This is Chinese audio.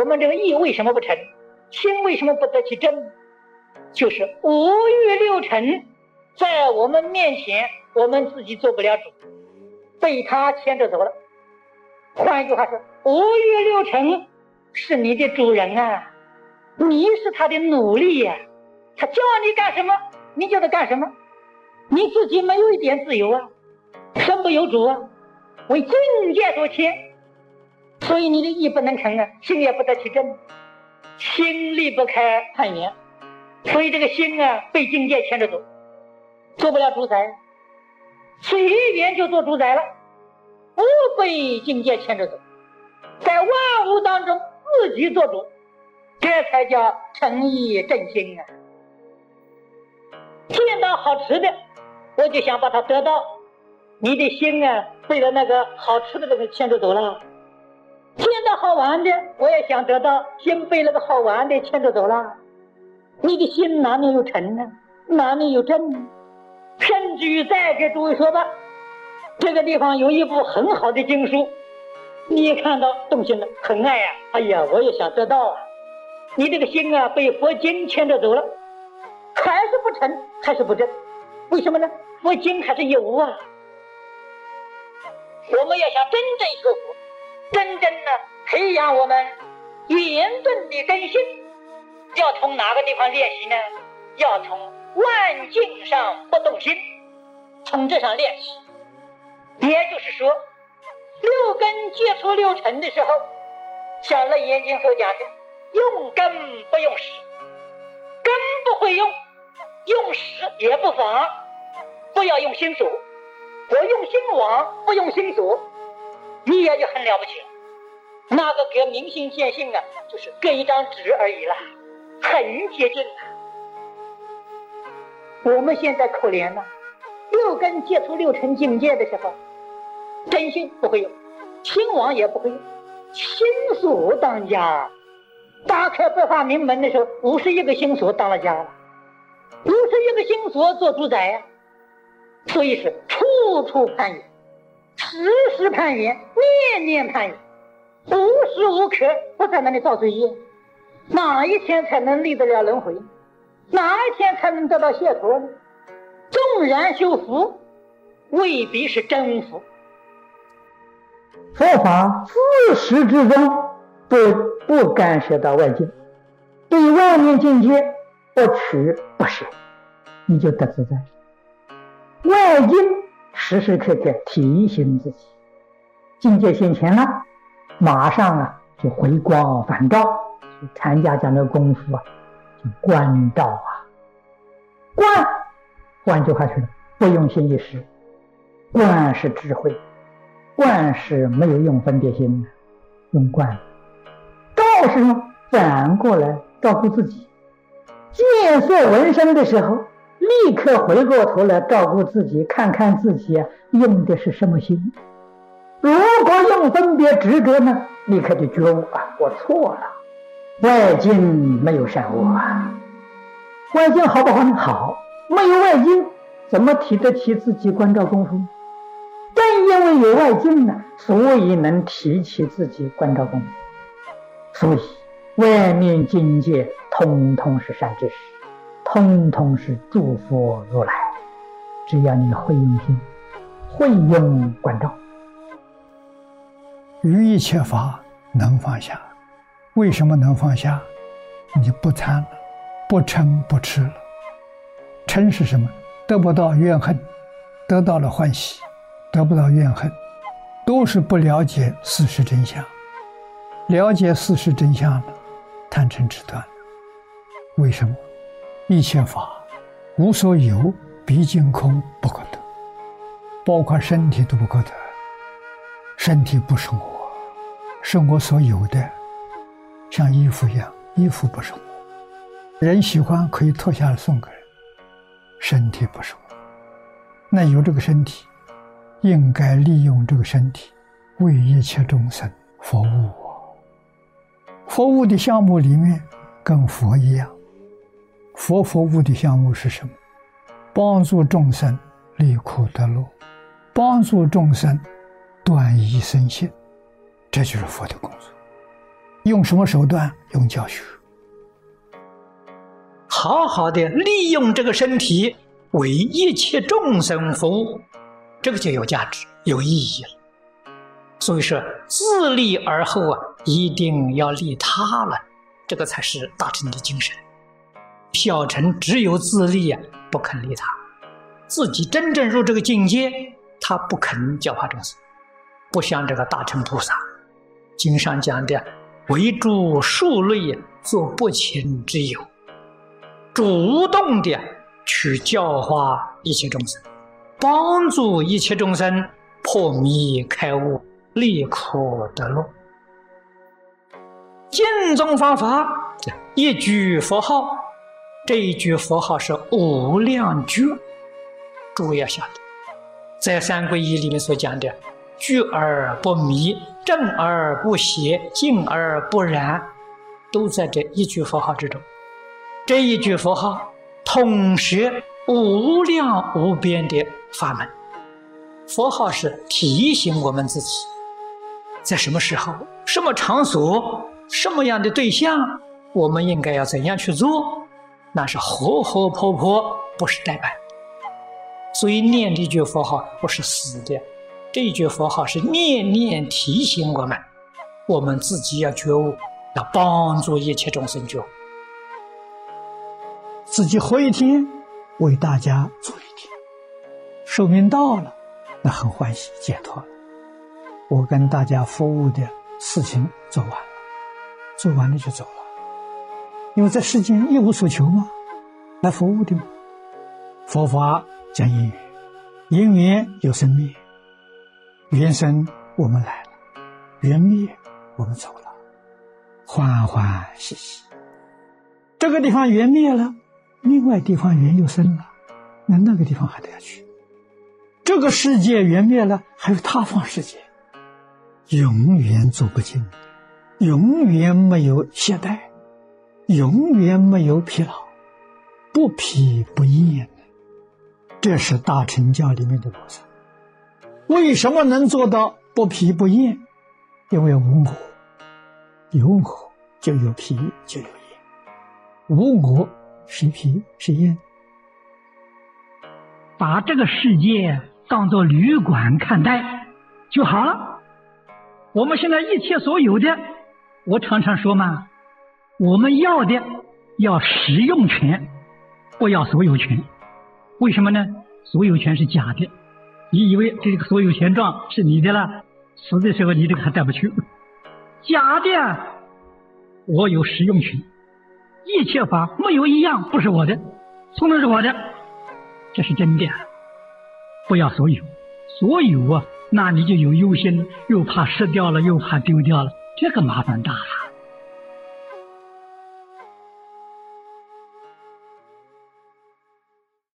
我们这个意为什么不成？心为什么不得其正？就是五欲六尘在我们面前，我们自己做不了主，被他牵着走了。换一句话说，五欲六尘是你的主人啊，你是他的奴隶呀，他叫你干什么，你叫他干什么，你自己没有一点自由啊，身不由主啊，为境界所牵，所以你的意不能成啊，心也不得其正，心离不开判言，所以这个心啊被境界牵着走，做不了主宰，随缘就做主宰了。不被境界牵着走，在万物当中自己做主，这才叫诚意正心啊！见到好吃的，我就想把它得到，你的心啊被了那个好吃的这个牵着走了；见到好玩的，我也想得到，心被那个好玩的牵着走了。你的心哪里有沉呢？哪里有正呢？甚至于再给诸位说吧。这个地方有一部很好的经书，你一看到动心了，很爱呀！哎呀，我也想得到啊！你这个心啊，被佛经牵着走了，还是不成，还是不正？为什么呢？佛经还是有啊！我们要想真正学佛，真正的培养我们严正的根性，要从哪个地方练习呢？要从万境上不动心，从这上练习。也就是说，六根接触六尘的时候，像《楞严经》所讲的，用根不用识，根不会用，用识也不妨，不要用心所。我用心往，不用心所，你也就很了不起。那个给明心见性啊，就是给一张纸而已啦，很接近了。我们现在可怜了，六根接触六尘境界的时候。真心不会有，亲王也不会有，亲属当家。打开百法明门的时候，五十一个星所当了家了，五十一个星所做主宰呀。所以是处处攀缘，时时攀缘，念念攀缘，无时无刻不在那里造罪业。哪一天才能离得了轮回？哪一天才能得到解脱呢？纵然修福，未必是真福。佛法自始至终不不干涉到外境，对外面境界不取不舍，你就得自在。外境时时刻刻提醒自己，境界现前了，马上啊就回光返照。禅家讲的功夫啊，就观照啊，观，换句话说，不用心一时，观是智慧。观是没有用分别心的，用观。照是什么？反过来照顾自己。见色闻声的时候，立刻回过头来照顾自己，看看自己用的是什么心。如果用分别执着呢，立刻就觉悟啊，我错了。外境没有善恶啊，外境好不好呢？好。没有外境，怎么提得起自己关照功夫？正因为有外境呢，所以能提起自己关照功夫。所以外面境界通通是善知识，通通是诸佛如来。只要你会用心，会用关照，于一切法能放下。为什么能放下？你不贪了，不嗔不痴了。嗔是什么？得不到怨恨，得到了欢喜。得不到怨恨，都是不了解事实真相。了解事实真相了，贪嗔痴断了。为什么？一切法无所有，毕竟空不可得，包括身体都不可得。身体不是我，是我所有的，像衣服一样，衣服不是我。人喜欢可以脱下来送给人，身体不是我。那有这个身体。应该利用这个身体，为一切众生服务。服务的项目里面，跟佛一样。佛服务的项目是什么？帮助众生离苦得乐，帮助众生断疑生信，这就是佛的工作。用什么手段？用教学。好好的利用这个身体为一切众生服务，这个就有价值、有意义了。所以说，自利而后啊，一定要利他了，这个才是大乘的精神。小乘只有自利啊，不肯利他，自己真正入这个境界，他不肯教化众生，不像这个大乘菩萨，经上讲的为诸数类做不勤之友，主动的去教化一切众生，帮助一切众生破迷开悟，离苦得乐。净宗方法，一句佛号。这一句佛号是无量觉，诸位要晓得，在三皈依里面所讲的“聚而不迷，正而不邪，静而不染”，都在这一句佛号之中。这一句佛号统摄无量无边的法门。佛号是提醒我们自己，在什么时候、什么场所、什么样的对象，我们应该要怎样去做。那是活活泼泼，不是代办。所以念这句佛号不是死的，这一句佛号是念念提醒我们，我们自己要觉悟，要帮助一切众生觉悟。自己活一天，为大家做一天，寿命到了，那很欢喜解脱了。我跟大家服务的事情做完了，做完了就走了。因为在世间一无所求嘛，来服务的嘛。佛法讲因缘，因缘有生灭，缘生我们来了，缘灭我们走了，欢欢喜喜。这个地方缘灭了，另外地方缘又生了，那那个地方还得要去。这个世界缘灭了，还有他方世界，永远走不尽，永远没有懈怠。永远没有疲劳，不疲不厌，这是大乘教里面的菩萨。为什么能做到不疲不厌？因为无我，有我就有疲就有厌，无我谁疲谁厌？把这个世界当做旅馆看待就好了。我们现在一切所有的，我常常说嘛。我们要的要使用权，不要所有权。为什么呢？所有权是假的。你以为这个所有权状是你的了，死的时候你这个还带不去。假的，我有使用权。一切法没有一样不是我的，通通是我的，这是真的。不要所有，所有啊，那你就有忧心，又怕失掉了，又怕丢掉了，这个麻烦大了。